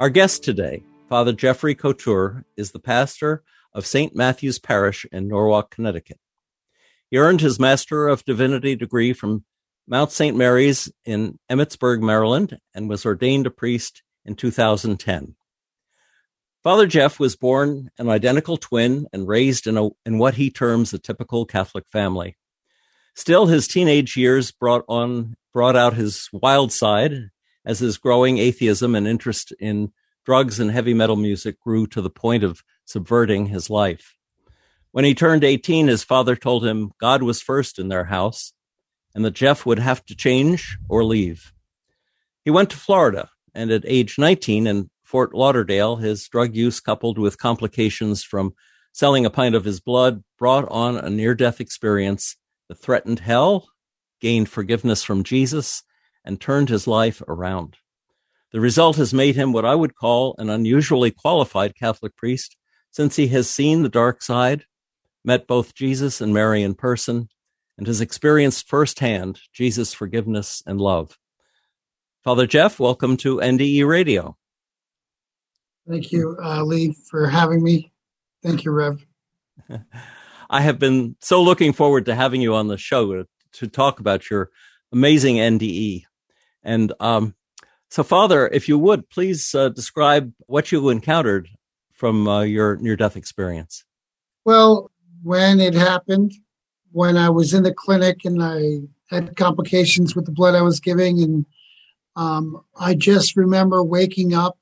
Our guest today, Father Jeffrey Couture, is the pastor of St. Matthew's Parish in Norwalk, Connecticut. He earned his Master of Divinity degree from Mount St. Mary's in Emmitsburg, Maryland, and was ordained a priest in 2010. Father Jeff was born an identical twin and raised in, a, in what he terms a typical Catholic family. Still, his teenage years brought on brought out his wild side as his growing atheism and interest in drugs and heavy metal music grew to the point of subverting his life. When he turned 18, his father told him God was first in their house and that Jeff would have to change or leave. He went to Florida, and at age 19 in Fort Lauderdale, his drug use coupled with complications from selling a pint of his blood brought on a near death experience that threatened hell, gained forgiveness from Jesus, and turned his life around. The result has made him what I would call an unusually qualified Catholic priest since he has seen the dark side, met both Jesus and Mary in person, and has experienced firsthand Jesus' forgiveness and love. Father Jeff, welcome to NDE Radio. Thank you, uh, Lee, for having me. Thank you, Rev. I have been so looking forward to having you on the show to, to talk about your amazing NDE. And um, so, Father, if you would please uh, describe what you encountered from uh, your near death experience. Well, when it happened, when I was in the clinic and I had complications with the blood I was giving, and um, I just remember waking up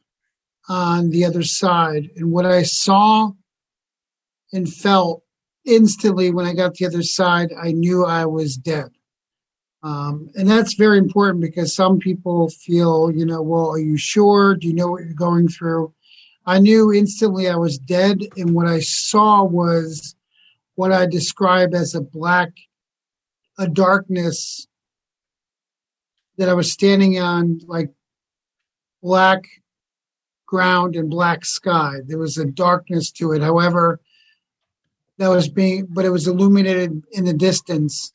on the other side. And what I saw and felt instantly when I got to the other side, I knew I was dead. Um, and that's very important because some people feel, you know, well, are you sure? Do you know what you're going through? I knew instantly I was dead. And what I saw was what I describe as a black, a darkness that I was standing on, like black ground and black sky. There was a darkness to it. However, that was being, but it was illuminated in the distance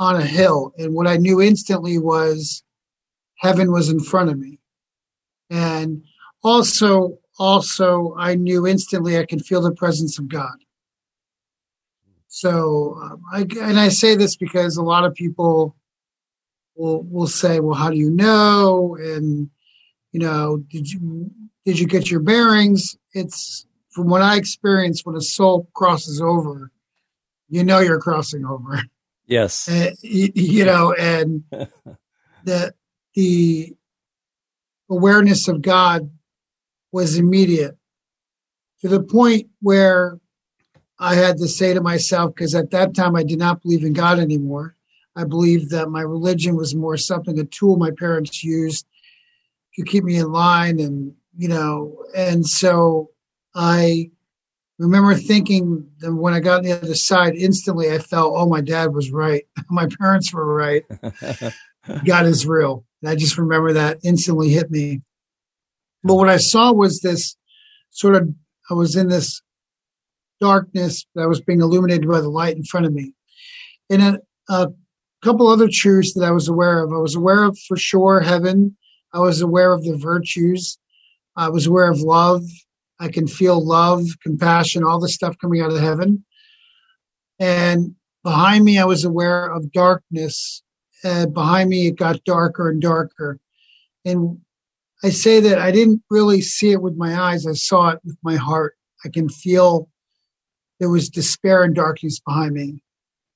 on a hill. And what I knew instantly was heaven was in front of me. And also, also, I knew instantly I could feel the presence of God. So, um, I, and I say this because a lot of people will will say, "Well, how do you know?" And you know, did you did you get your bearings? It's from what I experienced when a soul crosses over, you know you're crossing over. Yes. Uh, you, you, know, and the the awareness of God was immediate to the point where I had to say to myself, because at that time I did not believe in God anymore. I believed that my religion was more something, a tool my parents used to keep me in line and you know and so i remember thinking that when i got on the other side instantly i felt oh my dad was right. My parents were right. God is real. And i just remember that instantly hit me. But what i saw was this sort of i was in this darkness that was being illuminated by the light in front of me. And a, a couple other truths that i was aware of. I was aware of for sure heaven. I was aware of the virtues. I was aware of love. I can feel love, compassion, all the stuff coming out of heaven. And behind me, I was aware of darkness. And behind me, it got darker and darker. And I say that I didn't really see it with my eyes. I saw it with my heart. I can feel there was despair and darkness behind me.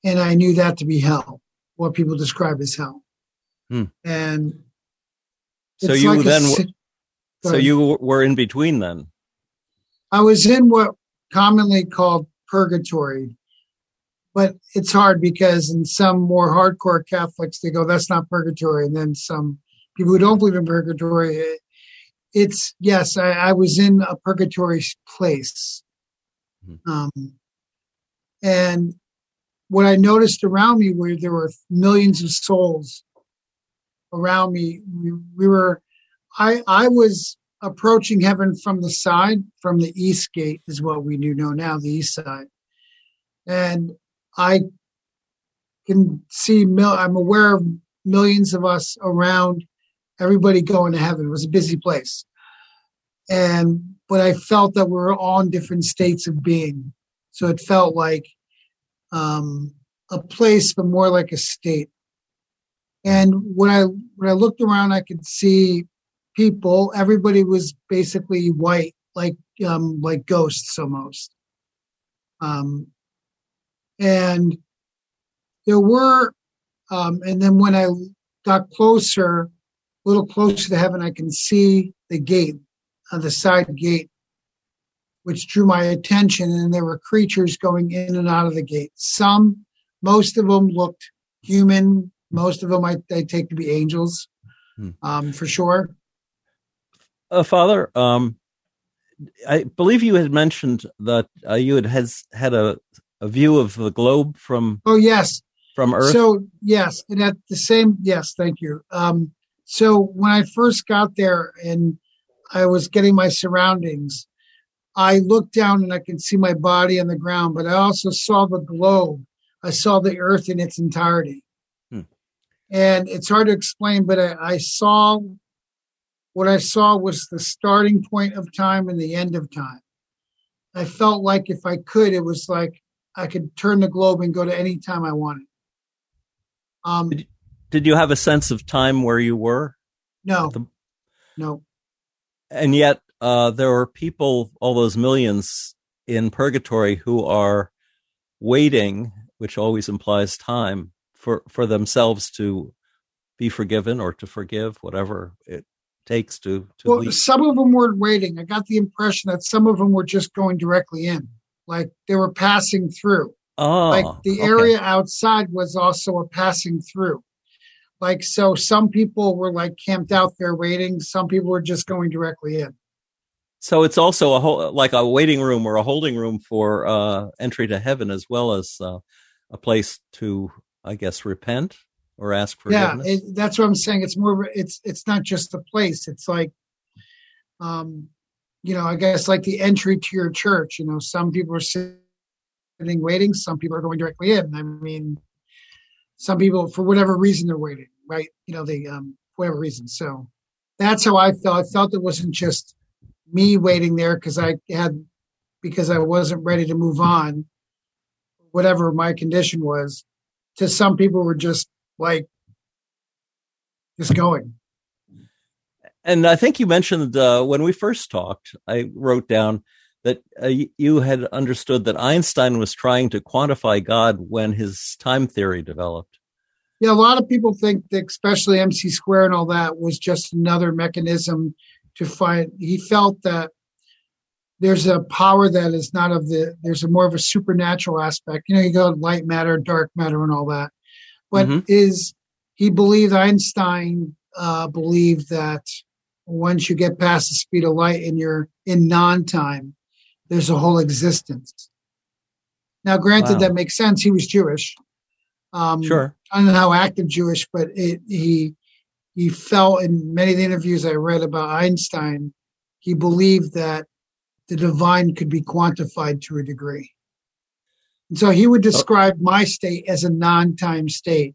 And I knew that to be hell, what people describe as hell. Hmm. And so you like then, a, so you were in between then. I was in what commonly called purgatory, but it's hard because in some more hardcore Catholics they go, "That's not purgatory," and then some people who don't believe in purgatory, it's yes, I, I was in a purgatory place. Mhm. Um, and what I noticed around me were there were millions of souls around me. We, we were, I, I was approaching heaven from the side, from the east gate is what we do know now, the east side. And I can see, mil, I'm aware of millions of us around everybody going to heaven. It was a busy place. And, but I felt that we were all in different states of being. So it felt like um, a place, but more like a state. And when I when I looked around, I could see people. Everybody was basically white, like um, like ghosts almost. Um, and there were, um, and then when I got closer, a little closer to heaven, I can see the gate, uh, the side gate, which drew my attention. And there were creatures going in and out of the gate. Some, most of them looked human. Most of them I, I take to be angels, Hmm. um, for sure. Uh, Father, um, I believe you had mentioned that uh, you had has had a, a view of the globe from Oh yes, from Earth. So yes, and at the same yes, thank you. Um, so when I first got there and I was getting my surroundings, I looked down and I could see my body on the ground, but I also saw the globe. I saw the earth in its entirety. Hmm. And it's hard to explain, but I, I saw what I saw was the starting point of time and the end of time. I felt like if I could, it was like I could turn the globe and go to any time I wanted. Um, Did Did you have a sense of time where you were? no, the- no. And yet, uh, there are people, all those millions in purgatory, who are waiting, which always implies time for for themselves to be forgiven or to forgive, whatever it takes to to Well, leave. some of them were waiting. I got the impression that some of them were just going directly in, like they were passing through. Oh, like the okay. area outside was also a passing through. Like so, some people were like camped out there waiting. Some people were just going directly in. So it's also a whole, like a waiting room or a holding room for uh, entry to heaven, as well as uh, a place to, I guess, repent or ask for yeah, it, that's what I'm saying. It's more. It's it's not just the place. It's like, um, you know, I guess like the entry to your church. You know, some people are sitting waiting. Some people are going directly in. I mean, some people for whatever reason they're waiting, right? You know, they um whatever reason. So that's how I felt. I felt it wasn't just me waiting there because I had because I wasn't ready to move on, whatever my condition was. To some people were just like just going. and I think you mentioned uh, when we first talked, I wrote down that uh, you had understood that Einstein was trying to quantify God when his time theory developed. Yeah, a lot of people think that especially MC square and all that was just another mechanism to find he felt that there's a power that is not of the there's a more of a supernatural aspect. You know, you go light matter, dark matter and all that. But Mhm. is he believed Einstein uh, believed that once you get past the speed of light and you're in non-time, there's a whole existence. Now, granted, Wow. that makes sense. He was Jewish. Um, Sure. I don't know how active Jewish, but it, he he felt in many of the interviews I read about Einstein, he believed that the divine could be quantified to a degree. And so he would oh. describe my state as a non-time state.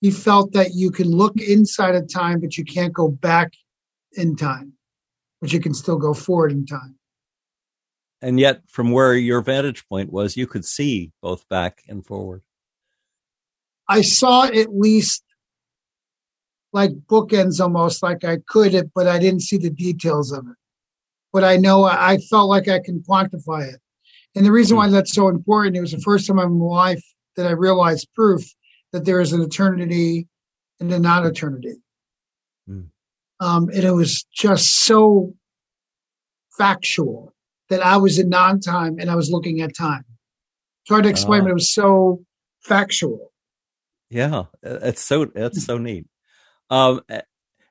He felt that you can look inside of time, but you can't go back in time, but you can still go forward in time. And yet, from where your vantage point was, you could see both back and forward. I saw at least like bookends almost like I could, it, but I didn't see the details of it. But I know I felt like I can quantify it. And the reason why that's so important, it was the first time in my life that I realized proof that there is an eternity and a non eternity. Hmm. Um, and it was just so factual that I was in non time and I was looking at time. It's hard to explain, Ah. but it was so factual. Yeah, it's so it's so neat. Um,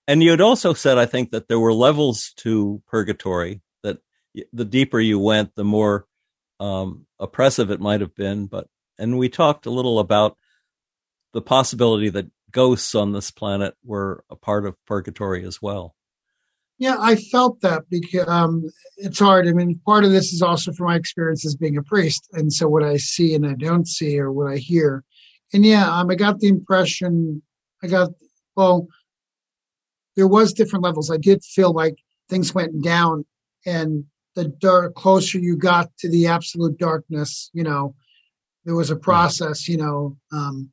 And you had also said, I think, that there were levels to purgatory. That the deeper you went, the more um, oppressive it might have been. But and we talked a little about the possibility that ghosts on this planet were a part of purgatory as well. Yeah, I felt that because um, it's hard. I mean, part of this is also from my experience as being a priest, and so what I see and I don't see, or what I hear, and yeah, um, I got the impression. I got well. There was different levels. I did feel like things went down, and the dark, closer you got to the absolute darkness, you know, there was a process. You know, um,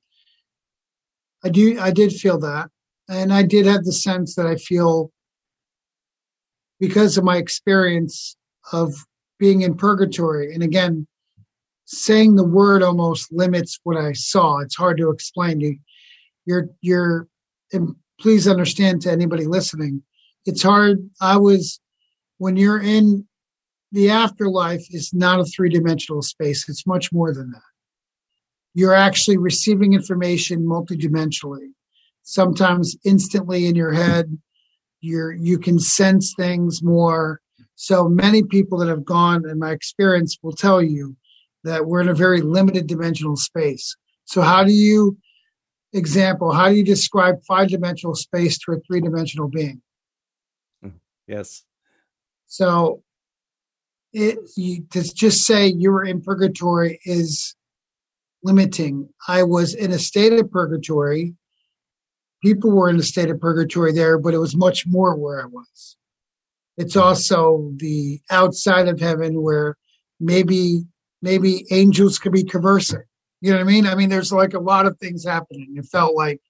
I do. I did feel that, and I did have the sense that I feel because of my experience of being in purgatory. And again, saying the word almost limits what I saw. It's hard to explain. You, you're, you're, and please understand to anybody listening, it's hard. I was, when you're in the afterlife, is not a three dimensional space. It's much more than that. You're actually receiving information multidimensionally, sometimes instantly in your head, you're you can sense things more. So many people that have gone in my experience will tell you that we're in a very limited dimensional space. So how do you example how do you describe five dimensional space to a three dimensional being hmm. yes. So it you, to just say you were in purgatory is limiting i was in a state of purgatory people were in a state of purgatory there, but it was much more where I was. It's also the outside of heaven where maybe maybe angels could be conversing. You know what I mean? I mean, there's like a lot of things happening. It felt like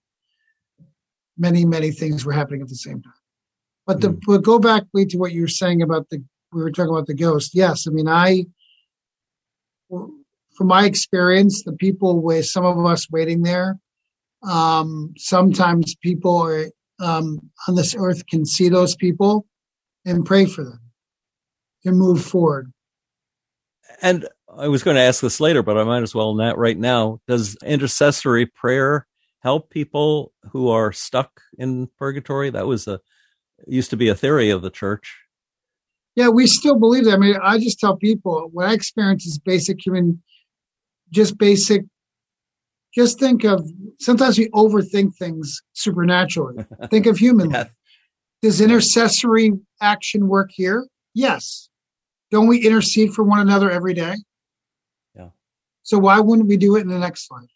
many, many things were happening at the same time. But the mm. but go back to what you were saying about the we were talking about the ghost. Yes, I mean I from my experience, the people with some of us waiting there, um, sometimes people are, um, on this earth can see those people and pray for them and move forward. And I was going to ask this later, but I might as well not right now. Does intercessory prayer help people who are stuck in purgatory? That was a used to be a theory of the church. Yeah, we still believe that. I mean, I just tell people what I experience is basic human, just basic just think of sometimes we overthink things supernaturally. think of humanly. Yeah. Does intercessory action work here? Yes. Don't we intercede for one another every day? Yeah. So why wouldn't we do it in the next life?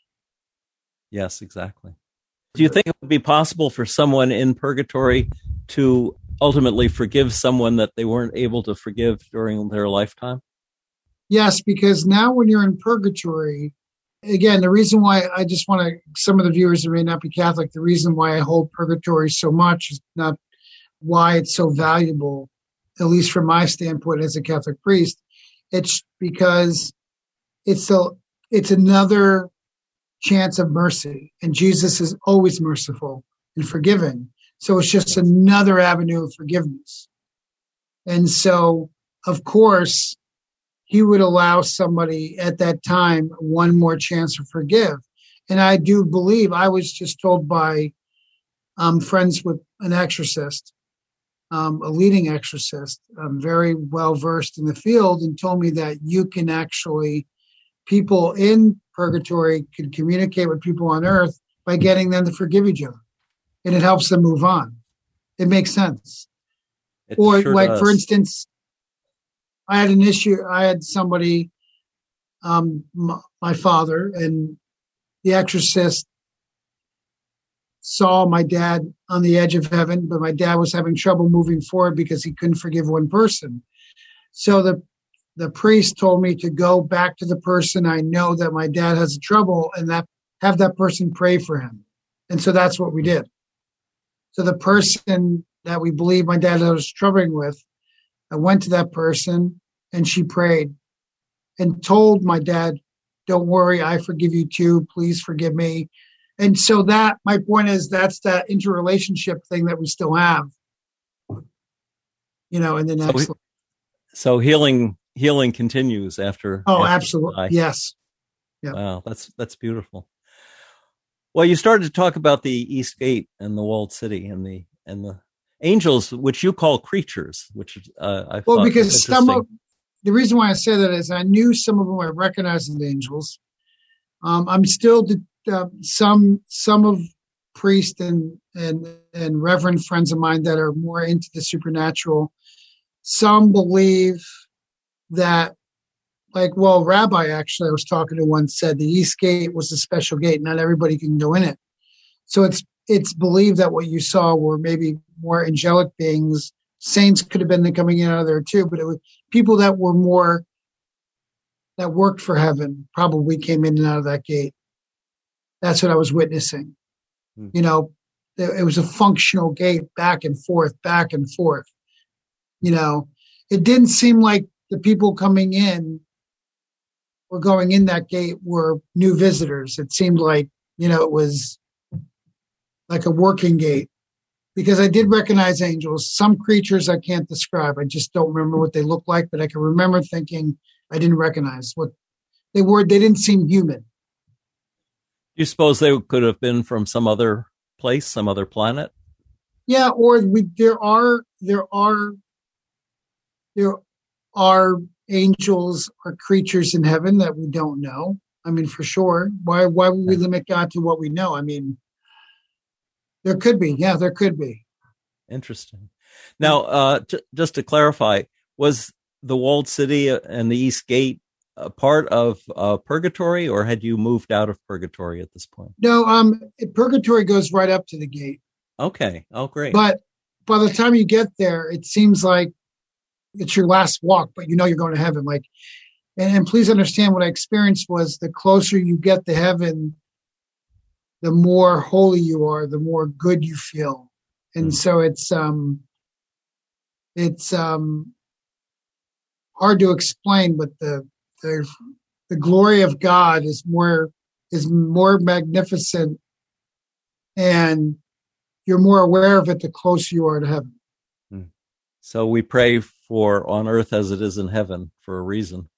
Yes, exactly. Do you think it would be possible for someone in purgatory to ultimately forgive someone that they weren't able to forgive during their lifetime? Yes, because now when you're in purgatory, again, the reason why I just want to, some of the viewers that may not be Catholic, the reason why I hold purgatory so much is not why it's so valuable, at least from my standpoint as a Catholic priest. It's because it's a, it's another chance of mercy, and Jesus is always merciful and forgiving. So it's just another avenue of forgiveness. And so, of course, he would allow somebody at that time one more chance to forgive. And I do believe I was just told by um, friends with an exorcist, um, a leading exorcist, um, very well versed in the field, and told me that you can actually, people in purgatory can communicate with people on earth by getting them to forgive each other. And it helps them move on. It makes sense. It or, sure like, does. for instance, I had an issue. I had somebody, um, m- my father, and the exorcist saw my dad on the edge of heaven, but my dad was having trouble moving forward because he couldn't forgive one person. So the the priest told me to go back to the person I know that my dad has trouble and that have that person pray for him. And so that's what we did. So the person that we believe my dad was struggling with I went to that person and she prayed and told my dad, Don't worry, I forgive you too. Please forgive me. And so that my point is that's that interrelationship thing that we still have. You know, in the next so, so healing healing continues after Oh, after absolutely. Yes. Yeah. Wow, that's that's beautiful. Well, you started to talk about the East Gate and the walled city and the and the angels, which you call creatures, which uh, I well because some of the reason why I say that is I knew some of them I recognized as angels. Um, I'm still uh, some some of priests and and and reverend friends of mine that are more into the supernatural. Some believe that, like, well, Rabbi actually I was talking to one said the East Gate was a special gate, not everybody can go in it. So it's it's believed that what you saw were maybe more angelic beings. Saints could have been coming in out of there too, but it was people that were more that worked for heaven probably came in and out of that gate. That's what I was witnessing. Hmm. You know, it was a functional gate back and forth, back and forth. You know, it didn't seem like the people coming in were going in that gate were new visitors. It seemed like, you know, it was like a working gate because I did recognize angels. Some creatures I can't describe. I just don't remember what they look like, but I can remember thinking I didn't recognize what they were. They didn't seem human. You suppose they could have been from some other place, some other planet? Yeah, or we there are there are there are angels or creatures in heaven that we don't know. I mean, for sure. Why why would we limit God to what we know? I mean, there could be. Yeah, there could be. Interesting. Now, uh, t- just to clarify, was the walled city and the East Gate a part of uh, purgatory, or had you moved out of purgatory at this point? No, um, purgatory goes right up to the gate. Okay. Oh, great. But by the time you get there, it seems like it's your last walk, but you know you're going to heaven. Like, and, and please understand what I experienced was the closer you get to heaven, the more holy you are, the more good you feel. And mm. so it's um it's um hard to explain, but the the the glory of God is more is more magnificent and you're more aware of it the closer you are to heaven. Hmm. So we pray for on earth as it is in heaven for a reason.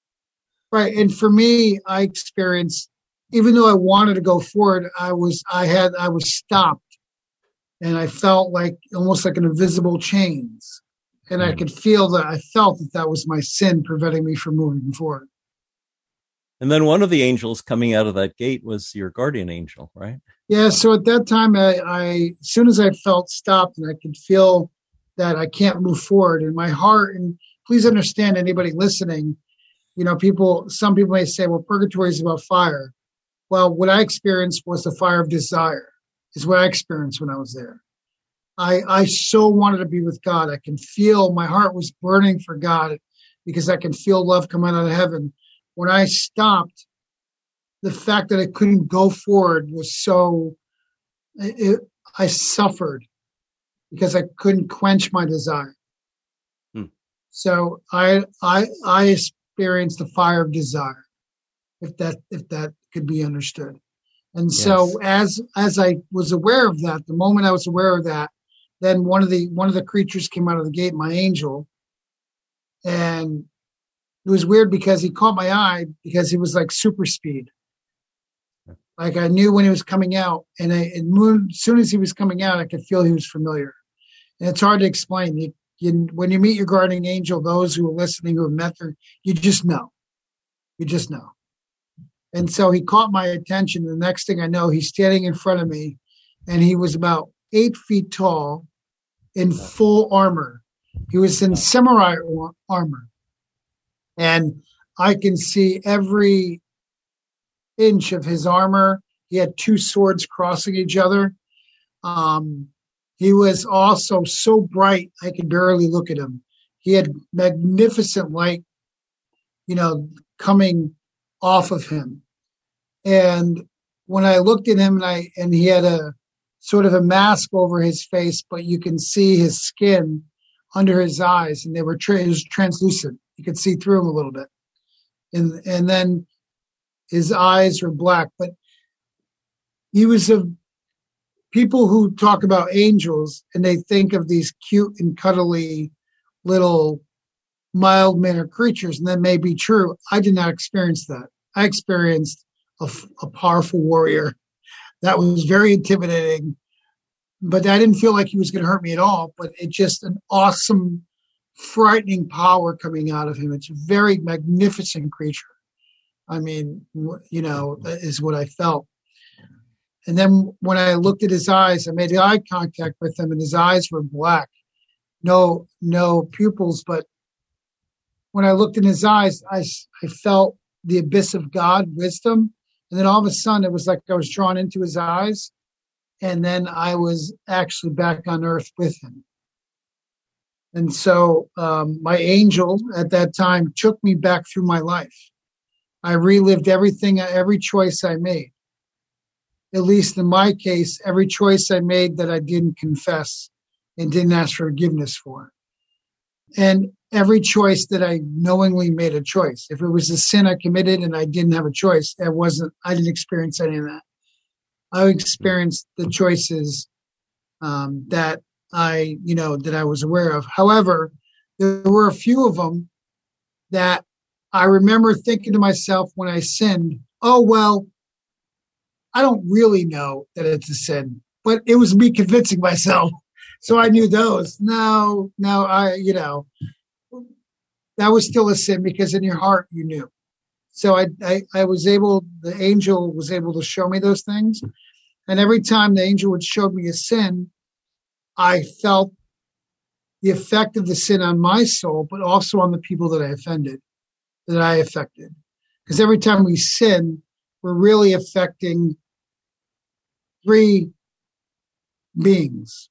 Right. And for me, I experienced even though I wanted to go forward, I was I had I was stopped, and I felt like almost like an invisible chains, and I hmm. could feel that I felt that that was my sin preventing me from moving forward. And then one of the angels coming out of that gate was your guardian angel, right? Yeah. So at that time, I, I as soon as I felt stopped and I could feel that I can't move forward, in my heart, and please understand, anybody listening, you know, people, some people may say, well, purgatory is about fire. Well, what I experienced was the fire of desire, is what I experienced when I was there. I, I so wanted to be with God. I can feel my heart was burning for God because I can feel love coming out of heaven. When I stopped, the fact that I couldn't go forward was so, it, I suffered because I couldn't quench my desire. Hmm. So I, I, I experienced the fire of desire, if that, if that could be understood. And yes. so as as I was aware of that, the moment I was aware of that, then one of the one of the creatures came out of the gate, my angel. And it was weird because he caught my eye because he was like super speed. Like I knew when he was coming out, and, I, and as soon as he was coming out, I could feel he was familiar. And it's hard to explain. You, you, when you meet your guardian angel, those who are listening who have met her, you just know. You just know. And so he caught my attention. The next thing I know, he's standing in front of me, and he was about eight feet tall in full armor. He was in samurai armor. And I can see every inch of his armor. He had two swords crossing each other. Um, he was also so bright, I could barely look at him. He had magnificent light, you know, coming off of him. And when I looked at him and I and he had a sort of a mask over his face, but you can see his skin under his eyes, and they were tra- translucent. You could see through him a little bit, and and then his eyes were black. But he was a people who talk about angels and they think of these cute and cuddly little mild mannered creatures, and that may be true. I did not experience that. I experienced a, a powerful warrior that was very intimidating, but I didn't feel like he was going to hurt me at all. But it just an awesome, frightening power coming out of him. It's a very magnificent creature. I mean, you know, is what I felt. And then when I looked at his eyes, I made eye contact with him, and his eyes were black, no no pupils. But when I looked in his eyes, I I felt the abyss of God, wisdom, and then all of a sudden it was like I was drawn into his eyes, and then I was actually back on earth with him. And so um, my angel at that time took me back through my life. I relived everything, every choice I made. At least in my case, every choice I made that I didn't confess and didn't ask forgiveness for. And every choice that I knowingly made a choice. If it was a sin I committed and I didn't have a choice, it wasn't, I didn't experience any of that. I experienced the choices um, that I, you know, that I was aware of. However, there were a few of them that I remember thinking to myself when I sinned, oh, well, I don't really know that it's a sin, but it was me convincing myself. So I knew those. No, no, I, you know, that was still a sin because in your heart you knew. So I, I, I was able, the angel was able to show me those things. And every time the angel would show me a sin, I felt the effect of the sin on my soul, but also on the people that I offended, that I affected. Because every time we sin, we're really affecting three beings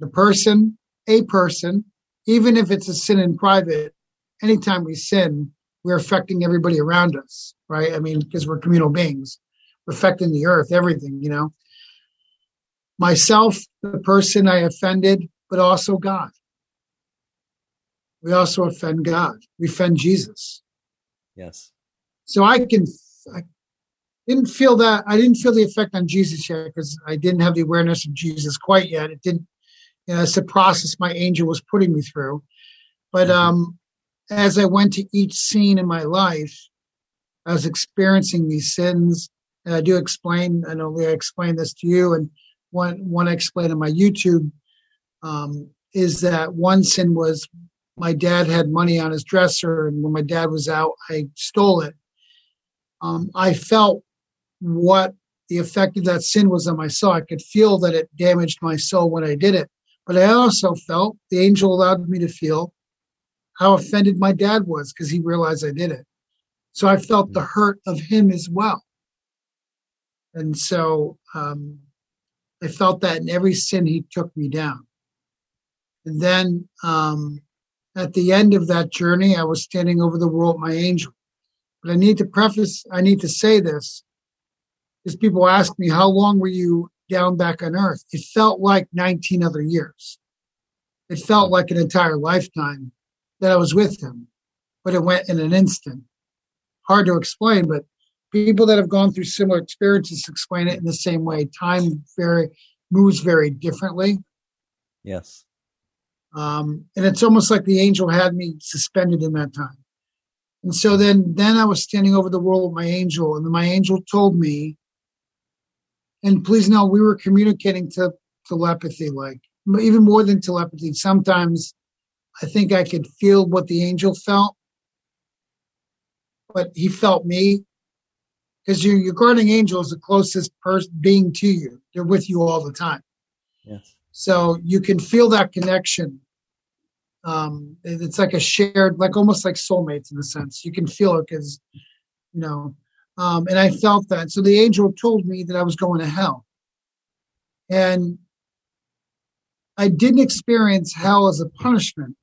the person, a person, even if it's a sin in private, anytime we sin, we're affecting everybody around us, right? I mean, because we're communal beings, we're affecting the earth, everything, you know. Myself, the person I offended, but also God. We also offend God. We offend Jesus. Yes. So I can, I didn't feel that, I didn't feel the effect on Jesus yet because I didn't have the awareness of Jesus quite yet. It didn't, you know, it's a process my angel was putting me through. But mm-hmm. um, as I went to each scene in my life, I was experiencing these sins. And I do explain, I know I explained this to you, and one one I explained on my YouTube um, is that one sin was my dad had money on his dresser, and when my dad was out, I stole it. Um, I felt what the effect of that sin was on my soul. I could feel that it damaged my soul when I did it. But I also felt the angel allowed me to feel how offended my dad was because he realized I did it. So I felt the hurt of him as well. And so um, I felt that in every sin he took me down. And then um, at the end of that journey, I was standing over the world, my angel. But I need to preface, I need to say this, because people ask me, how long were you down back on earth? It felt like 19 other years. It felt like an entire lifetime that I was with him, but it went in an instant. Hard to explain, but people that have gone through similar experiences explain it in the same way. Time very moves very differently. Yes. Um, and it's almost like the angel had me suspended in that time. And so then, then I was standing over the world with my angel, and my angel told me, and please know we were communicating to telepathy, like even more than telepathy. Sometimes I think I could feel what the angel felt, but he felt me because your, your guardian angel is the closest person being to you. They're with you all the time. Yes. So you can feel that connection. Um, it's like a shared, like almost like soulmates in a sense. You can feel it because, you know, um, and I felt that. So the angel told me that I was going to hell. And I didn't experience hell as a punishment.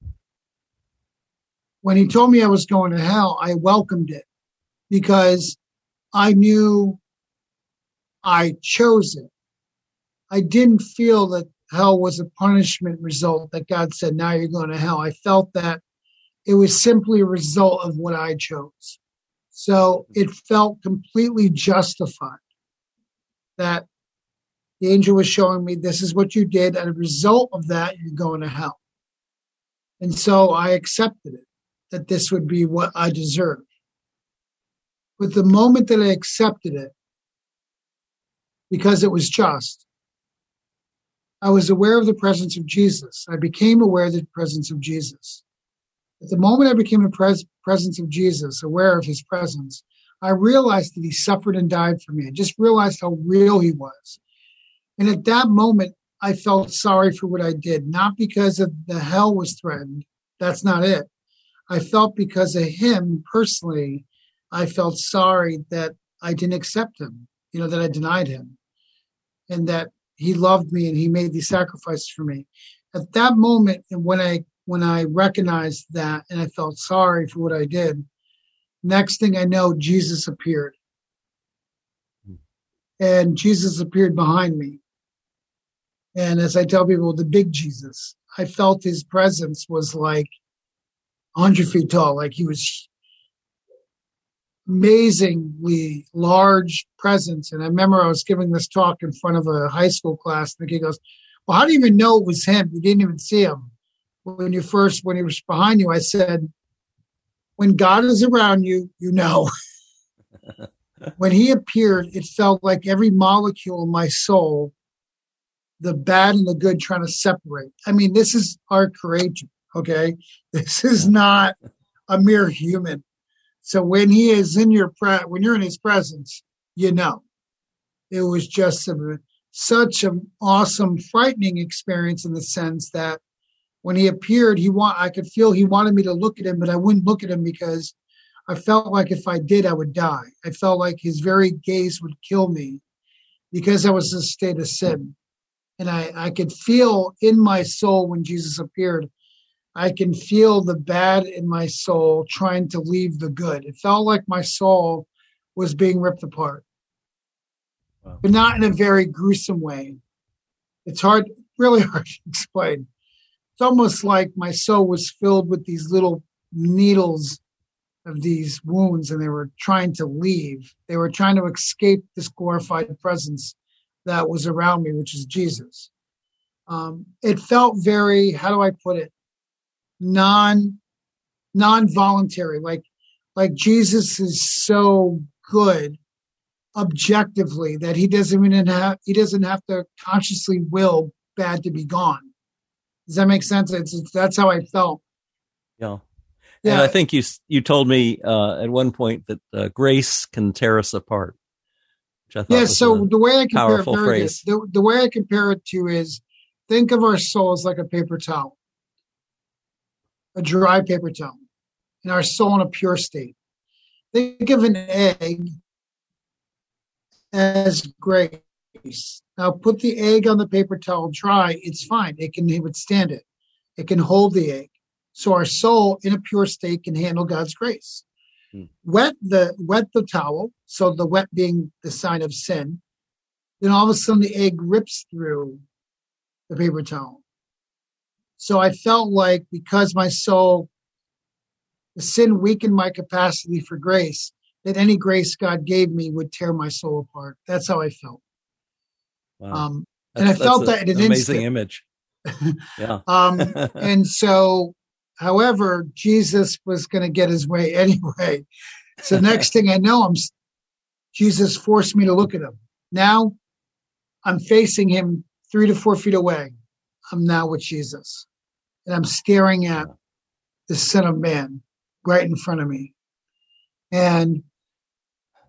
When he told me I was going to hell, I welcomed it because I knew I chose it. I didn't feel that hell was a punishment result that God said, now you're going to hell. I felt that it was simply a result of what I chose. So it felt completely justified that the angel was showing me this is what you did, and a result of that, you're going to hell. And so I accepted it, that this would be what I deserved. But the moment that I accepted it, because it was just, I was aware of the presence of Jesus. I became aware of the presence of Jesus. At the moment I became a pres- presence of Jesus, aware of his presence, I realized that he suffered and died for me. I just realized how real he was. And at that moment, I felt sorry for what I did, not because of the hell was threatened. That's not it. I felt because of him personally, I felt sorry that I didn't accept him, you know, that I denied him and that he loved me and he made these sacrifices for me. At that moment, and when I when I recognized that and I felt sorry for what I did, next thing I know, Jesus appeared. And Jesus appeared behind me. And as I tell people, the big Jesus, I felt his presence was like 100 feet tall, like he was amazingly large presence. And I remember I was giving this talk in front of a high school class, and the kid goes, Well, how do you even know it was him? You didn't even see him. When you first, when he was behind you, I said, When God is around you, you know. when he appeared, it felt like every molecule in my soul, the bad and the good, trying to separate. I mean, this is our creator, okay? This is not a mere human so when he is in your pre- when you're in his presence, you know. It was just a, such an awesome, frightening experience in the sense that when he appeared, he want I could feel he wanted me to look at him, but I wouldn't look at him because I felt like if I did, I would die. I felt like his very gaze would kill me because I was in a state of sin. And I, I could feel in my soul when Jesus appeared, I can feel the bad in my soul trying to leave the good. It felt like my soul was being ripped apart, wow. but not in a very gruesome way. It's hard, really hard to explain. It's almost like my soul was filled with these little needles of these wounds and they were trying to leave. They were trying to escape this glorified presence that was around me, which is Jesus. Um, it felt very, how do I put it? non non-voluntary like like jesus is so good objectively that he doesn't even have he doesn't have to consciously will bad to be gone does that make sense? It's, it's that's how i felt. Yeah. Yeah. And i think you you told me uh, at one point that uh, grace can tear us apart yeah so the way i compare it, the, the way i compare it to is think of our souls like a paper towel. A dry paper towel, and our soul in a pure state. Think of an egg as grace. Now put the egg on the paper towel dry, it's fine. It can withstand it. It can hold the egg. So our soul in a pure state can handle God's grace. Hmm. Wet the wet the towel, so the wet being the sign of sin. Then all of a sudden the egg rips through the paper towel. So I felt like because my soul, the sin weakened my capacity for grace, that any grace God gave me would tear my soul apart. That's how I felt. Wow. Um, and I felt that in an amazing instant. image. Yeah. um, and so, however, Jesus was going to get his way anyway. So next thing I know, I'm Jesus forced me to look at him. Now I'm facing him three to four feet away. I'm now with Jesus. And I'm staring at the Son of Man right in front of me. And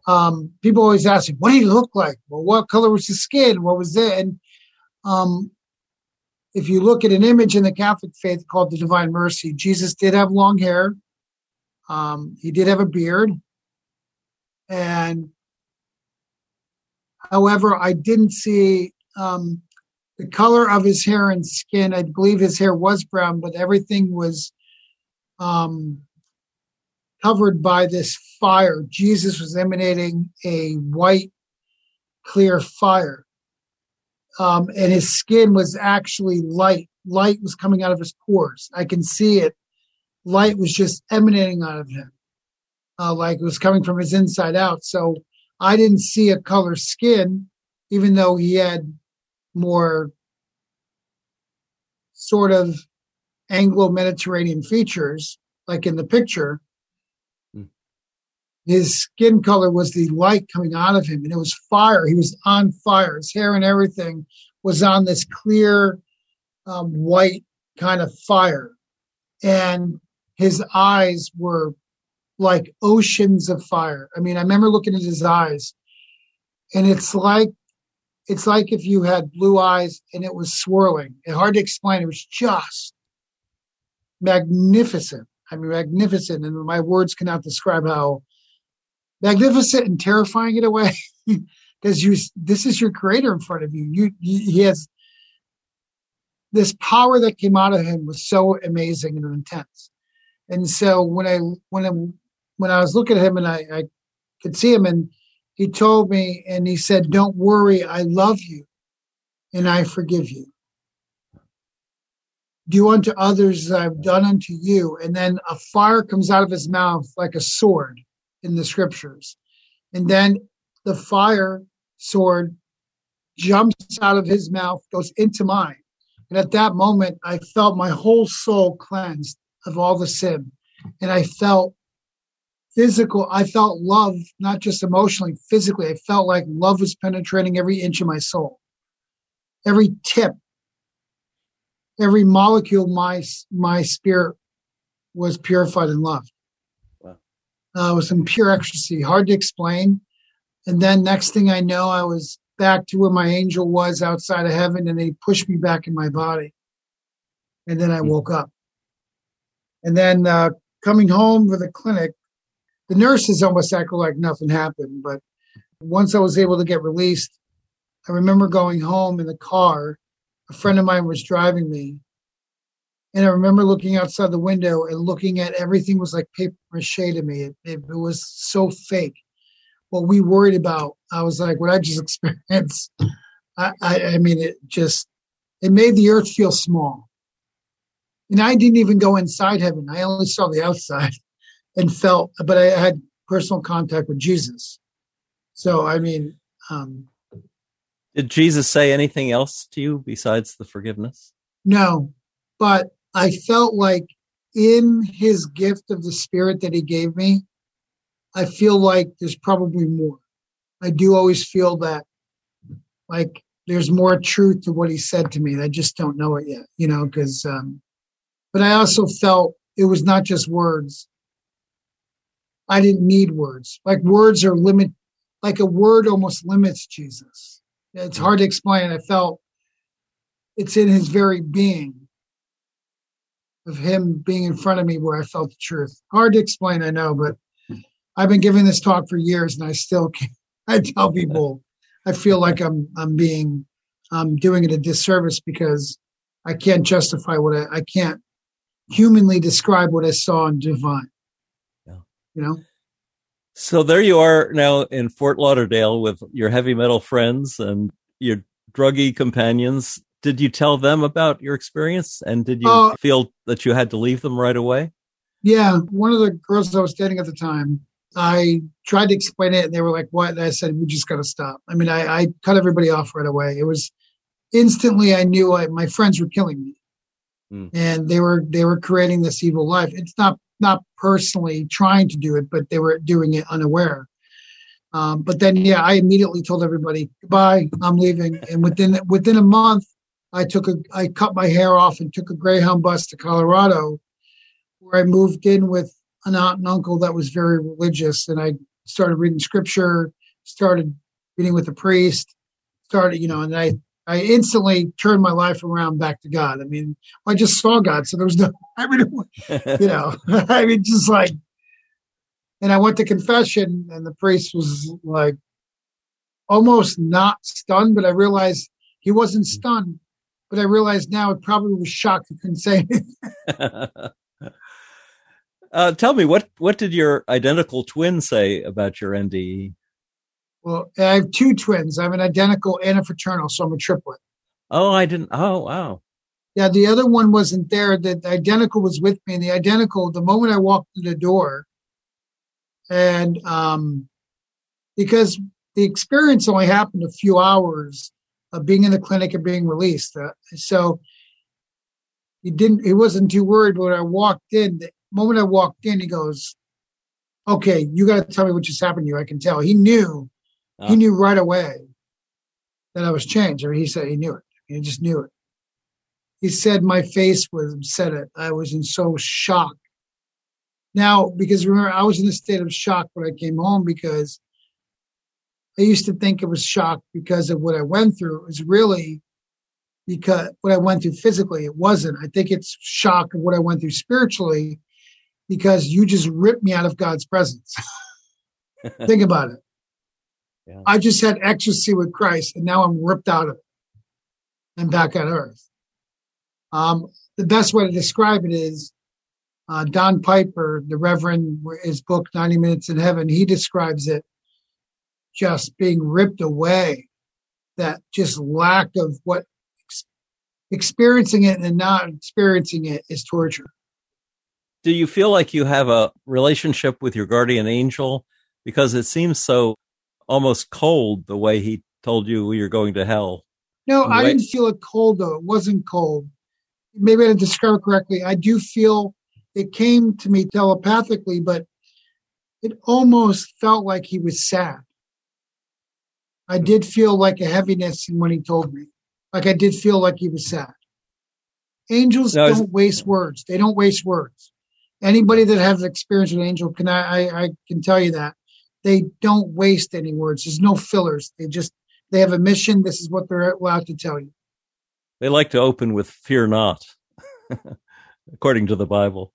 um, people always ask me, what did he look like? Well, what color was his skin? What was it? And um, if you look at an image in the Catholic faith called the Divine Mercy, Jesus did have long hair. Um, he did have a beard. And however, I didn't see um, the color of his hair and skin. I believe his hair was brown, but everything was um, covered by this fire. Jesus was emanating a white, clear fire. Um, and his skin was actually light. Light was coming out of his pores. I can see it. Light was just emanating out of him, uh, like it was coming from his inside out. So I didn't see a color skin, even though he had more sort of Anglo Mediterranean features, like in the picture. His skin color was the light coming out of him, and it was fire. He was on fire. His hair and everything was on this clear um, white kind of fire. And his eyes were like oceans of fire. I mean, I remember looking at his eyes and it's like it's like if you had blue eyes and it was swirling. It's hard to explain. It was just magnificent. I mean, magnificent. And my words cannot describe how magnificent and terrifying in a way. Because you, this is your creator in front of you. You, you. He has this power that came out of him was so amazing and intense. And so when I when I when I was looking at him and I, I could see him and he told me and he said, Don't worry, I love you and I forgive you. Do unto others as I've done unto you. And then a fire comes out of his mouth like a sword in the scriptures. And then the fire sword jumps out of his mouth, goes into mine. And at that moment, I felt my whole soul cleansed of all the sin. And I felt physical, I felt love, not just emotionally, physically. I felt like love was penetrating every inch of my soul, every tip, every molecule, my, my spirit was purified and loved. Uh, it was in pure ecstasy, hard to explain. And then next thing I know, I was back to where my angel was outside of heaven and they pushed me back in my body. And then I hmm. woke up. And then uh, coming home for the clinic, the nurses almost acted like nothing happened. But once I was able to get released, I remember going home in the car. A friend of mine was driving me. And I remember looking outside the window and looking at everything was like paper mache to me. It, it, it was so fake. What we worried about, I was like, what I just experienced, I, I, I mean, it just, it made the earth feel small. And I didn't even go inside heaven. I only saw the outside and felt, but I had personal contact with Jesus. So, I mean, um, did Jesus say anything else to you besides the forgiveness? No, but I felt like in his gift of the spirit that he gave me, I feel like there's probably more. I do always feel that like there's more truth to what he said to me. I just don't know it yet, you know, because, um, but I also felt it was not just words. I didn't need words. Like words are limit, like a word almost limits Jesus. It's hard to explain. I felt it's in his very being of him being in front of me where I felt the truth. Hard to explain, I know, but I've been giving this talk for years and I still can't. I tell people I feel like I'm I'm being I'm doing it a disservice because I can't justify what I, I can't humanly describe what I saw in divine Yeah. you know. So there you are now in Fort Lauderdale with your heavy metal friends and your druggy companions. Did you tell them about your experience and did you uh, feel that you had to leave them right away? Yeah, one of the girls I was dating at the time, I tried to explain it and they were like, What? And I said, We just got to stop. I mean, I, I, cut everybody off right away. It was instantly I knew I, my friends were killing me. Mm. And they were they were creating this evil life. It's not not personally trying to do it, but they were doing it unaware. Um, but then, yeah, I immediately told everybody, "Goodbye, I'm leaving." And within within a month, I took a I cut my hair off and took a Greyhound bus to Colorado, where I moved in with an aunt and uncle that was very religious, and I started reading scripture, started meeting with a priest, started, you know, and I I instantly turned my life around back to God. I mean, I just saw God, so there was no, I mean, you know, I mean, just like, and I went to confession, and the priest was like almost not stunned, but I realized he wasn't stunned. But I realized now it probably was shocked he couldn't say anything. uh, tell me what what did your identical twin say about your NDE? Well, I have two twins. I have an identical and a fraternal, so I'm a triplet. Oh, I didn't. Oh, wow. Yeah, the other one wasn't there. The, the identical was with me. And the identical, the moment I walked through the door, and um, because the experience only happened a few hours of being in the clinic and being released. Uh, so he didn't, he wasn't too worried when I walked in. The moment I walked in, he goes, Okay, you got to tell me what just happened to you. I can tell. He knew he knew right away that I was changed. I mean, he said he knew it. He just knew it. He said my face was said it. I was in so shock. Now, because remember, I was in a state of shock when I came home because I used to think it was shock because of what I went through. It was really because what I went through physically. It wasn't. I think it's shock of what I went through spiritually because you just ripped me out of God's presence. think about it. Yeah. I just had ecstasy with Christ and now I'm ripped out of it and back on earth. Um, the best way to describe it is uh, Don Piper, the Reverend, his book 90 Minutes in Heaven, he describes it just being ripped away. That just lack of what experiencing it and not experiencing it is torture. Do you feel like you have a relationship with your guardian angel? Because it seems so almost cold the way he told you you're going to hell. No, I didn't feel it cold though. It wasn't cold. Maybe I didn't describe it correctly. I do feel it came to me telepathically, but it almost felt like he was sad. I did feel like a heaviness when he told me. Like I did feel like he was sad. Angels no, don't waste words. They don't waste words. Anybody that has experience with angel can I, I, I can tell you that they don't waste any words. There's no fillers. They just they have a mission. This is what they're allowed to tell you. They like to open with "Fear not," according to the Bible.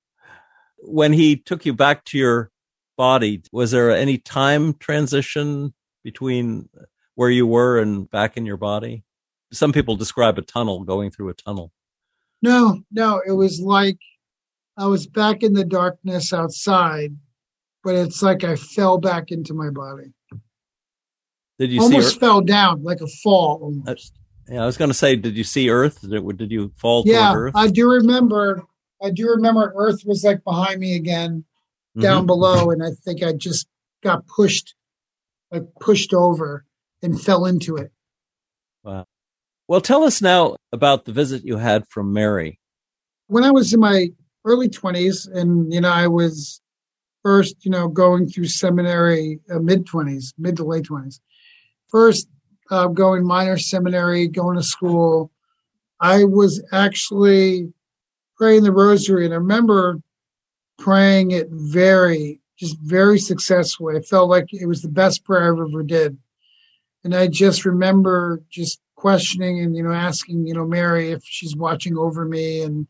When he took you back to your body, was there any time transition between where you were and back in your body? Some people describe a tunnel, going through a tunnel. No, no, it was like I was back in the darkness outside, but it's like I fell back into my body. Did you almost fell down like a fall almost? Yeah, I was going to say, did you see Earth? Did, did you fall yeah, Earth? I do remember. I do remember Earth was like behind me again, down mm-hmm. below, and I think I just got pushed, like pushed over, and fell into it. Wow. Well, tell us now about the visit you had from Mary. When I was in my early 20s, and, you know, I was first, you know, going through seminary, uh, mid 20s, mid to late 20s. First, uh, going minor seminary, going to school. I was actually praying the rosary, and I remember praying it very, just very successfully. I felt like it was the best prayer I ever did. And I just remember just questioning and, you know, asking, you know, Mary if she's watching over me and,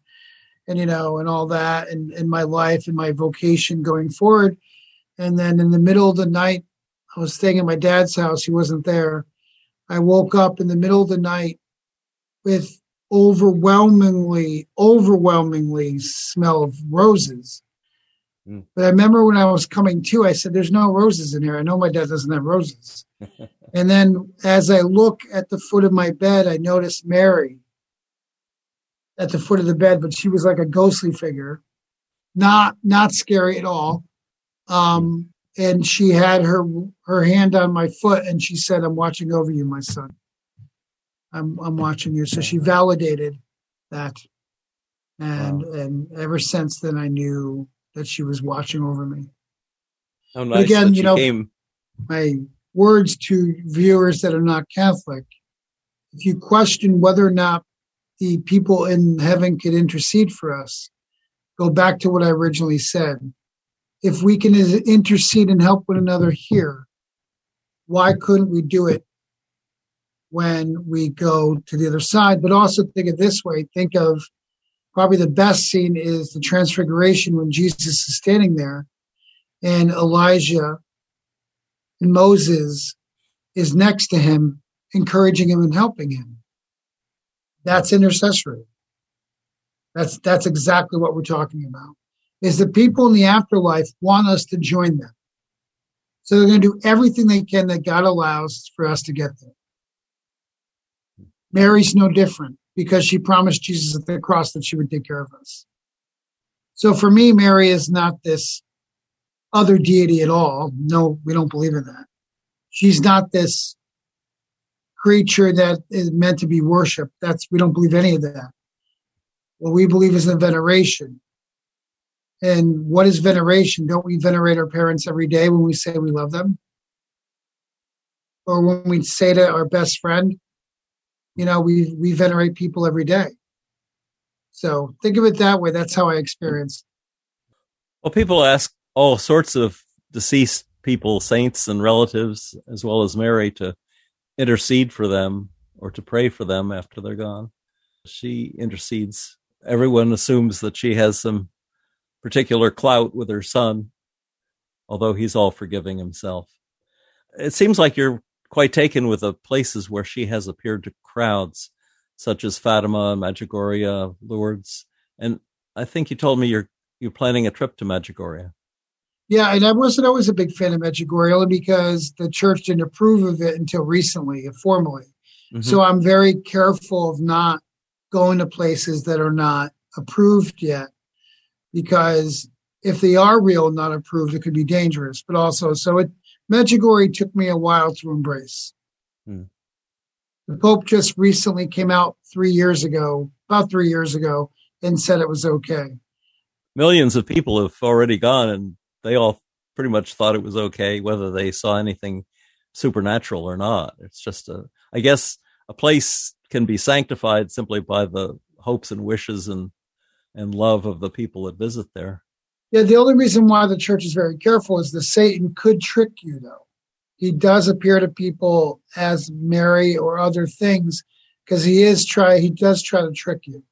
and, you know, and all that and in my life and my vocation going forward. And then in the middle of the night, I was staying at my dad's house. He wasn't there. I woke up in the middle of the night with overwhelmingly, overwhelmingly smell of roses. Mm. But I remember when I was coming to, I said, There's no roses in here. I know my dad doesn't have roses. and then as I look at the foot of my bed, I noticed Mary at the foot of the bed, but she was like a ghostly figure. Not not scary at all. Um, and she had her her hand on my foot and she said, I'm watching over you, my son. I'm I'm watching you. So she validated that. And wow. and ever since then I knew that she was watching over me. How nice again, you know, came. my words to viewers that are not Catholic. If you question whether or not the people in heaven could intercede for us, go back to what I originally said. If we can intercede and help one another here, why couldn't we do it when we go to the other side? But also think of this way think of probably the best scene is the transfiguration when Jesus is standing there and Elijah and Moses is next to him, encouraging him and helping him. That's intercessory. That's that's exactly what we're talking about. Is the people in the afterlife want us to join them. So they're going to do everything they can that God allows for us to get there. Mary's no different because she promised Jesus at the cross that she would take care of us. So for me, Mary is not this other deity at all. No, we don't believe in that. She's not this creature that is meant to be worshipped. That's we don't believe any of that. What we believe is in veneration. And what is veneration? Don't we venerate our parents every day when we say we love them? Or when we say to our best friend, you know, we we venerate people every day. So think of it that way. That's how I experience. Well, people ask all sorts of deceased people, saints and relatives, as well as Mary, to intercede for them or to pray for them after they're gone. She intercedes. Everyone assumes that she has some particular clout with her son, although he's all forgiving himself. It seems like you're quite taken with the places where she has appeared to crowds, such as Fatima, Medjugorje, Lourdes, and I think you told me you're you're planning a trip to Medjugorje. Yeah, and I wasn't always a big fan of Medjugorje only because the church didn't approve of it until recently, formally. Mm-hmm. So I'm very careful of not going to places that are not approved yet because if they are real not approved, it could be dangerous. But also, so it Medjugorje took me a while to embrace. Hmm. The Pope just recently came out three years ago, about three years ago, and said it was okay. Millions of people have already gone, and they all pretty much thought it was okay, whether they saw anything supernatural or not. It's just a, I guess, a place can be sanctified simply by the hopes and wishes and and love of the people that visit there. Yeah, the only reason why the church is very careful is that Satan could trick you, though. He does appear to people as Mary or other things because he is try he does try to trick you.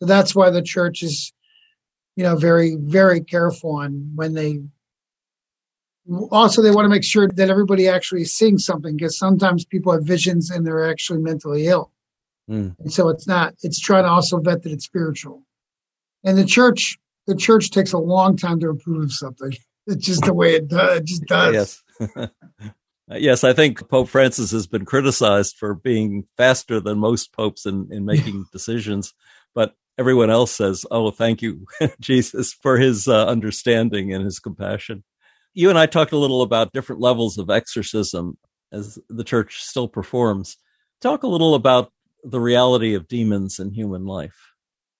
So that's why the church is, you know, very very careful on when they. Also, they want to make sure that everybody actually is seeing something because sometimes people have visions and they're actually mentally ill, mm. and so it's not. It's trying to also vet that it's spiritual. And the church, the church takes a long time to approve of something. It's just the way it does. It just does. Yes. yes, I think Pope Francis has been criticized for being faster than most popes in, in making decisions, but everyone else says, "Oh, thank you, Jesus, for his uh, understanding and his compassion." You and I talked a little about different levels of exorcism as the church still performs. Talk a little about the reality of demons in human life.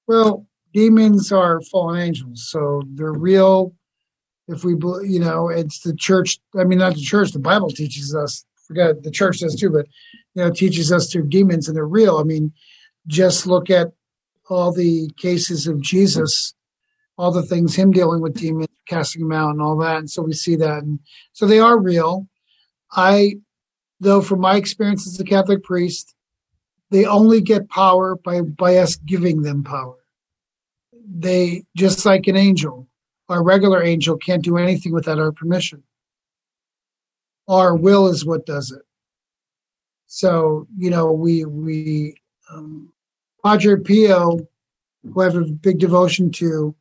Well, demons are fallen angels, so they're real. If we, you know, it's the church. I mean, not the church. The Bible teaches us. Forget the church does too, but you know, teaches us through demons, and they're real. I mean, just look at all the cases of Jesus, all the things him dealing with demons, casting them out, and all that. And so we see that, and so they are real. I, though, from my experience as a Catholic priest, they only get power by by us giving them power they just like an angel, our regular angel can't do anything without our permission. Our will is what does it. So you know, we we um, Padre Pio, who I have a big devotion to.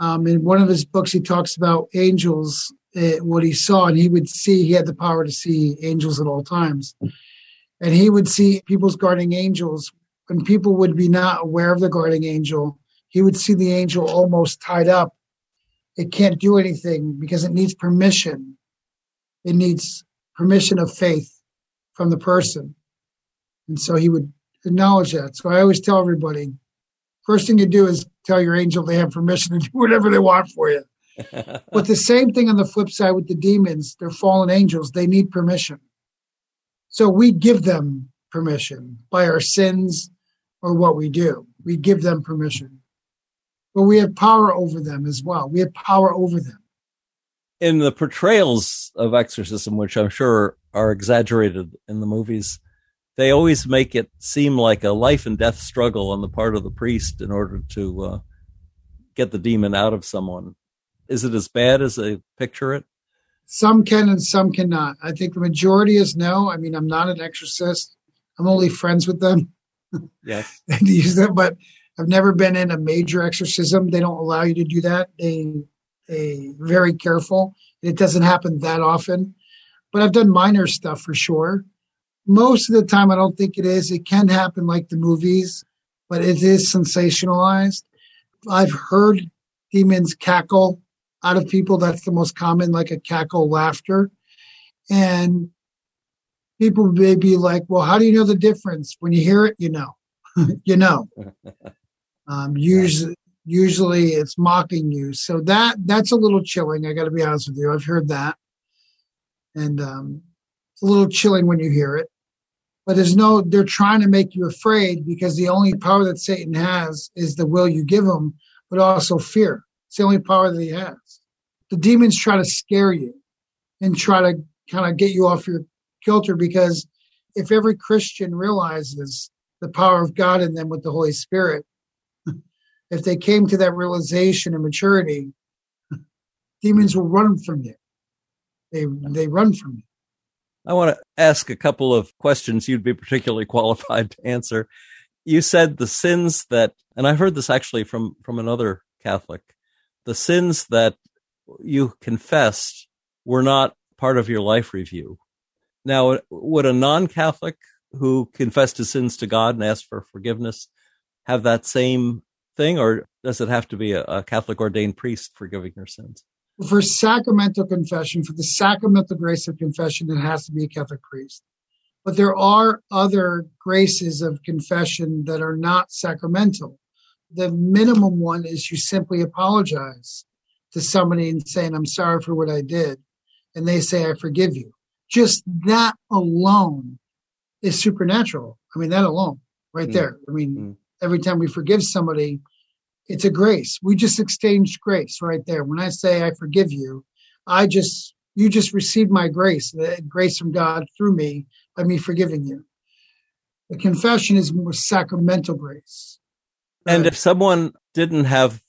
Um, in one of his books, he talks about angels, uh, what he saw, and he would see. He had the power to see angels at all times, and he would see people's guarding angels, and people would be not aware of the guarding angel he would see the angel almost tied up. It can't do anything because it needs permission. It needs permission of faith from the person. And so he would acknowledge that. So I always tell everybody first thing you do is tell your angel they have permission to do whatever they want for you. but the same thing on the flip side with the demons, they're fallen angels, they need permission. So we give them permission by our sins or what we do. We give them permission but we have power over them as well. We have power over them. In the portrayals of exorcism, which I'm sure are exaggerated in the movies, they always make it seem like a life and death struggle on the part of the priest in order to uh, get the demon out of someone. Is it as bad as they picture it? Some can and some cannot. I think the majority is no. I mean, I'm not an exorcist. I'm only friends with them. Yes. and use them, but I've never been in a major exorcism. They don't allow you to do that. They they very careful. It doesn't happen that often, but I've done minor stuff for sure. Most of the time, I don't think it is. It can happen like the movies, but it is sensationalized. I've heard demons cackle out of people. That's the most common, like a cackle laughter. And people may be like, well, how do you know the difference? When you hear it, you know. you know. Um, usually, usually it's mocking you. So that that's a little chilling. I got to be honest with you. I've heard that, and um, it's a little chilling when you hear it. But there's no, they're trying to make you afraid because the only power that Satan has is the will you give him, but also fear. It's the only power that he has. The demons try to scare you and try to kind of get you off your kilter because if every Christian realizes the power of God in them with the Holy Spirit, if they came to that realization and maturity, demons will run from you. They they run from you. I want to ask a couple of questions you'd be particularly qualified to answer. You said the sins that, and I heard this actually from from another Catholic, the sins that you confessed were not part of your life review. Now, would a non-Catholic who confessed his sins to God and asked for forgiveness have that same thing, or does it have to be a, a Catholic ordained priest forgiving your sins? For sacramental confession, for the sacramental grace of confession, it has to be a Catholic priest. But there are other graces of confession that are not sacramental. The minimum one is you simply apologize to somebody and saying, I'm sorry for what I did. And they say, I forgive you. Just that alone is supernatural. I mean, that alone, right mm. there. I mean, mm. Every time we forgive somebody, it's a grace. We just exchanged grace right there. When I say I forgive you, I just you just received my grace, the grace from God through me by me forgiving you. The confession is more sacramental grace. And if someone didn't have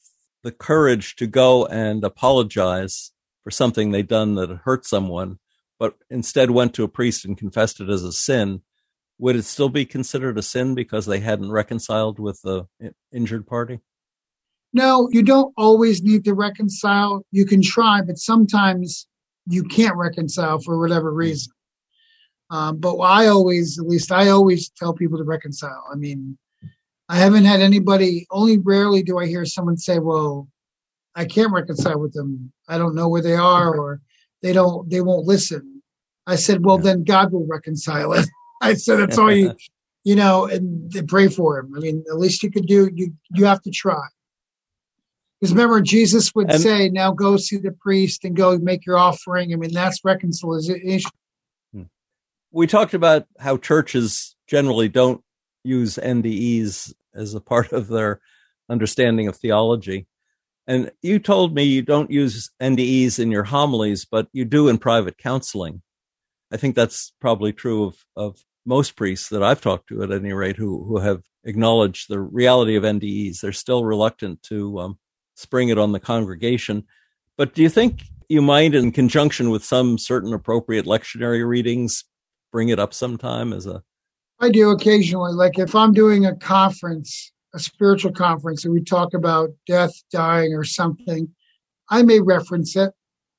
the courage to go and apologize for something they'd done that hurt someone, but instead went to a priest and confessed it as a sin, would it still be considered a sin because they hadn't reconciled with the injured party? No, you don't always need to reconcile. You can try, but sometimes you can't reconcile for whatever reason. Um, but I always, at least I always tell people to reconcile. I mean, I haven't had anybody, only rarely do I hear someone say, well, I can't reconcile with them. I don't know where they are or they don't, they won't listen. I said, well, then God will reconcile it. I said, that's all you, you know, and pray for him. I mean, the least you could do, you, you have to try. Because remember, Jesus would and, say, now go see the priest and go make your offering. I mean, that's reconciliation. Hmm. We talked about how churches generally don't use NDEs as a part of their understanding of theology. And you told me you don't use NDEs in your homilies, but you do in private counseling. I think that's probably true of, of most priests that I've talked to, at any rate, who who have acknowledged the reality of NDEs. They're still reluctant to um, spring it on the congregation. But do you think you might, in conjunction with some certain appropriate lectionary readings, bring it up sometime as a? I do occasionally. Like if I'm doing a conference, a spiritual conference, and we talk about death, dying, or something, I may reference it.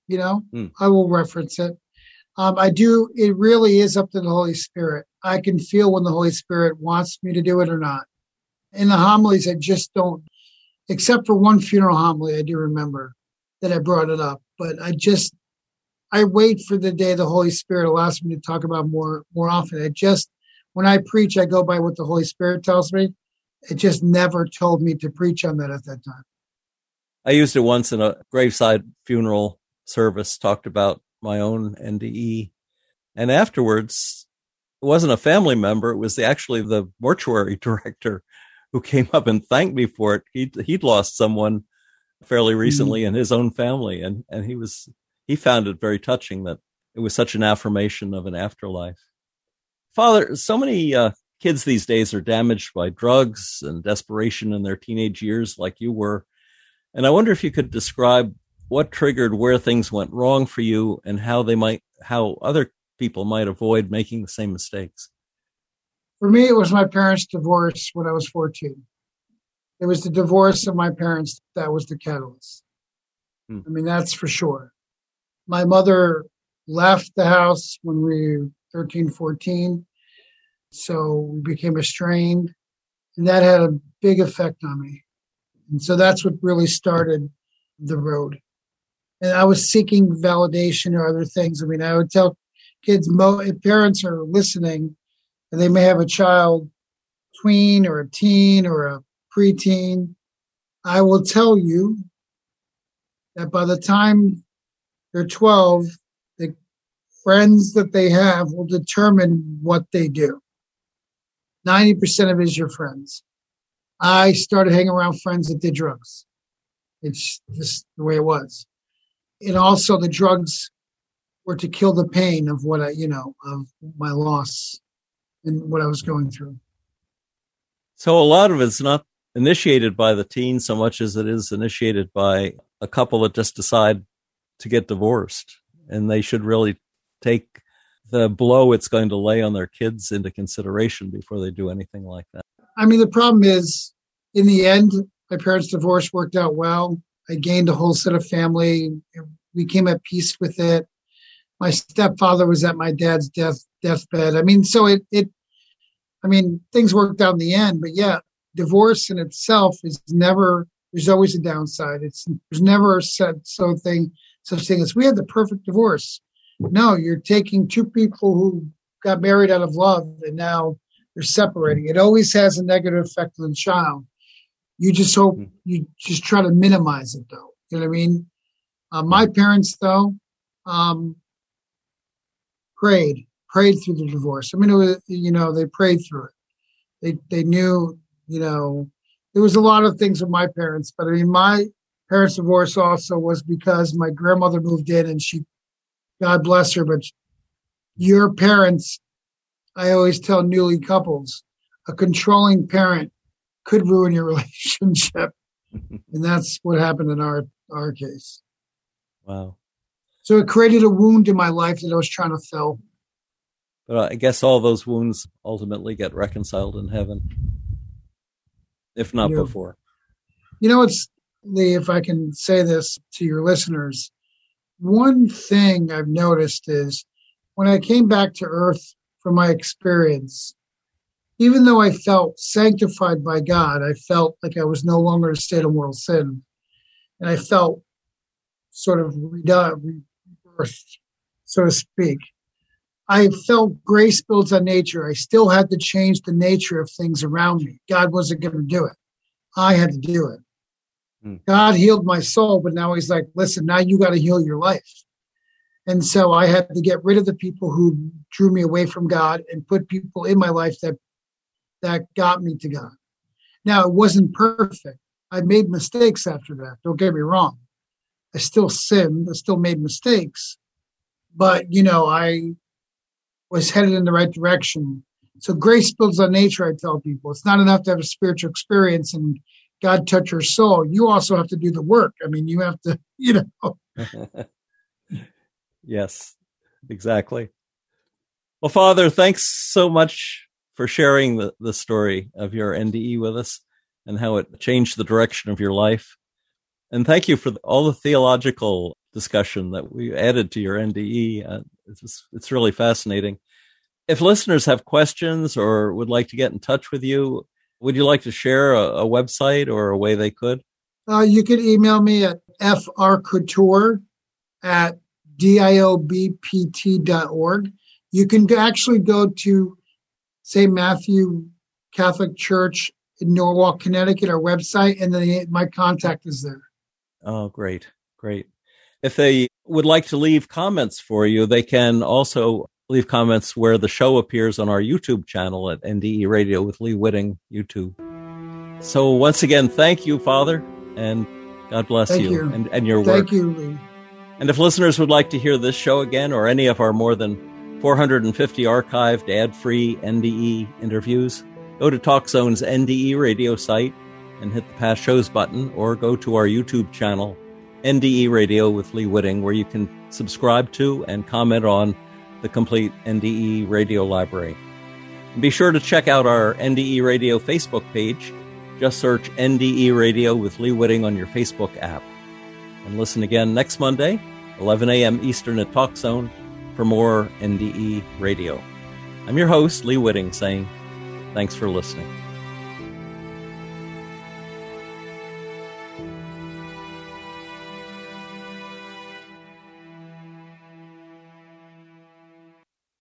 You know, mm. I will reference it. Um, I do. It really is up to the Holy Spirit. I can feel when the Holy Spirit wants me to do it or not. In the homilies, I just don't except for one funeral homily, I do remember that I brought it up. But I just, I wait for the day the Holy Spirit allows me to talk about more more often. I just, when I preach, I go by what the Holy Spirit tells me. It just never told me to preach on that at that time. I used it once in a graveside funeral service, talked about my own NDE. And afterwards, it wasn't a family member, it was the, actually the mortuary director who came up and thanked me for it. He'd, he'd lost someone fairly mm-hmm. recently mm-hmm. in his own family. And, and he was, he found it very touching that it was such an affirmation of an afterlife. Father, so many uh, kids these days are damaged by drugs and desperation in their teenage years, like you were. And I wonder if you could describe what triggered where things went wrong for you and how they might, how other people might avoid making the same mistakes. For me, it was my parents' divorce when I was 14. It was the divorce of my parents that was the catalyst. Hmm. I mean, that's for sure. My mother left the house when we were 13, 14. So we became estranged. And that had a big effect on me. And so that's what really started the road. And I was seeking validation or other things. I mean, I would tell kids, if parents are listening, and they may have a child tween or a teen or a preteen, I will tell you that by the time they're 12, the friends that they have will determine what they do. 90% of it is your friends. I started hanging around friends that did drugs. It's just the way it was. And also the drugs were to kill the pain of what I, you know, of my loss and what I was going through. So a lot of it's not initiated by the teen so much as it is initiated by a couple that just decide to get divorced and they should really take the blow it's going to lay on their kids into consideration before they do anything like that. I mean, the problem is, in the end, my parents' divorce worked out well. I gained a whole set of family. We came at peace with it. My stepfather was at my dad's death deathbed. I mean, so it it. I mean, things worked out in the end, but yeah, divorce in itself is never. There's always a downside. It's there's never a set so thing such thing as we had the perfect divorce no, you're taking two people who got married out of love and now they're separating. It always has a negative effect on the child. You just hope hmm. you just try to minimize it, though. You know what I mean? Uh, my parents, though, um, prayed, prayed through the divorce. I mean, it was, you know, they prayed through it. They they knew, you know, there was a lot of things with my parents, but I mean, my parents' divorce also was because my grandmother moved in and she God bless her, but your parents, I always tell newly couples, a controlling parent could ruin your relationship. and that's what happened in our our case. Wow. So it created a wound in my life that I was trying to fill. But I guess all those wounds ultimately get reconciled in heaven, if not you know, before. You know, it's Lee, if I can say this to your listeners, one thing I've noticed is when I came back to earth from my experience, even though I felt sanctified by God, I felt like I was no longer in a state of mortal sin. And I felt sort of rebirthed, so to speak. I felt grace builds on nature. I still had to change the nature of things around me. God wasn't going to do it. I had to do it. Mm. God healed my soul, but now he's like, listen, now you got to heal your life. And so I had to get rid of the people who drew me away from God and put people in my life that that got me to God. Now it wasn't perfect. I made mistakes after that. Don't get me wrong. I still sinned. I still made mistakes, but you know I was headed in the right direction. So grace builds on nature. I tell people it's not enough to have a spiritual experience and God touch your soul, you also have to do the work. I mean, you have to, you know. yes, exactly. Well, Father, thanks so much for sharing the, the story of your NDE with us and how it changed the direction of your life. And thank you for all the theological discussion that we added to your NDE. Uh, it's, it's really fascinating. If listeners have questions or would like to get in touch with you, would you like to share a, a website or a way they could? Uh, you can email me at frcouture at diobpt.org. You can actually go to St. Matthew Catholic Church in Norwalk, Connecticut, our website, and then my contact is there. Oh, great. Great. If they would like to leave comments for you, they can also leave comments where the show appears on our YouTube channel at NDE Radio with Lee Witting YouTube. So once again, thank you, Father, and God bless you, you, And, and your thank work. Thank you, Lee. And if listeners would like to hear this show again or any of our more than 450 archived ad-free NDE interviews, go to TalkZone's NDE radio site and hit the past shows button or go to our YouTube channel, NDE Radio with Lee Witting, where you can subscribe to and comment on the complete NDE radio library. And be sure to check out our NDE Radio Facebook page. Just search NDE Radio with Lee Witting on your Facebook app. And listen again next Monday, 11 a.m. Eastern at Talk Zone for more NDE Radio. I'm your host, Lee Witting, saying thanks for listening.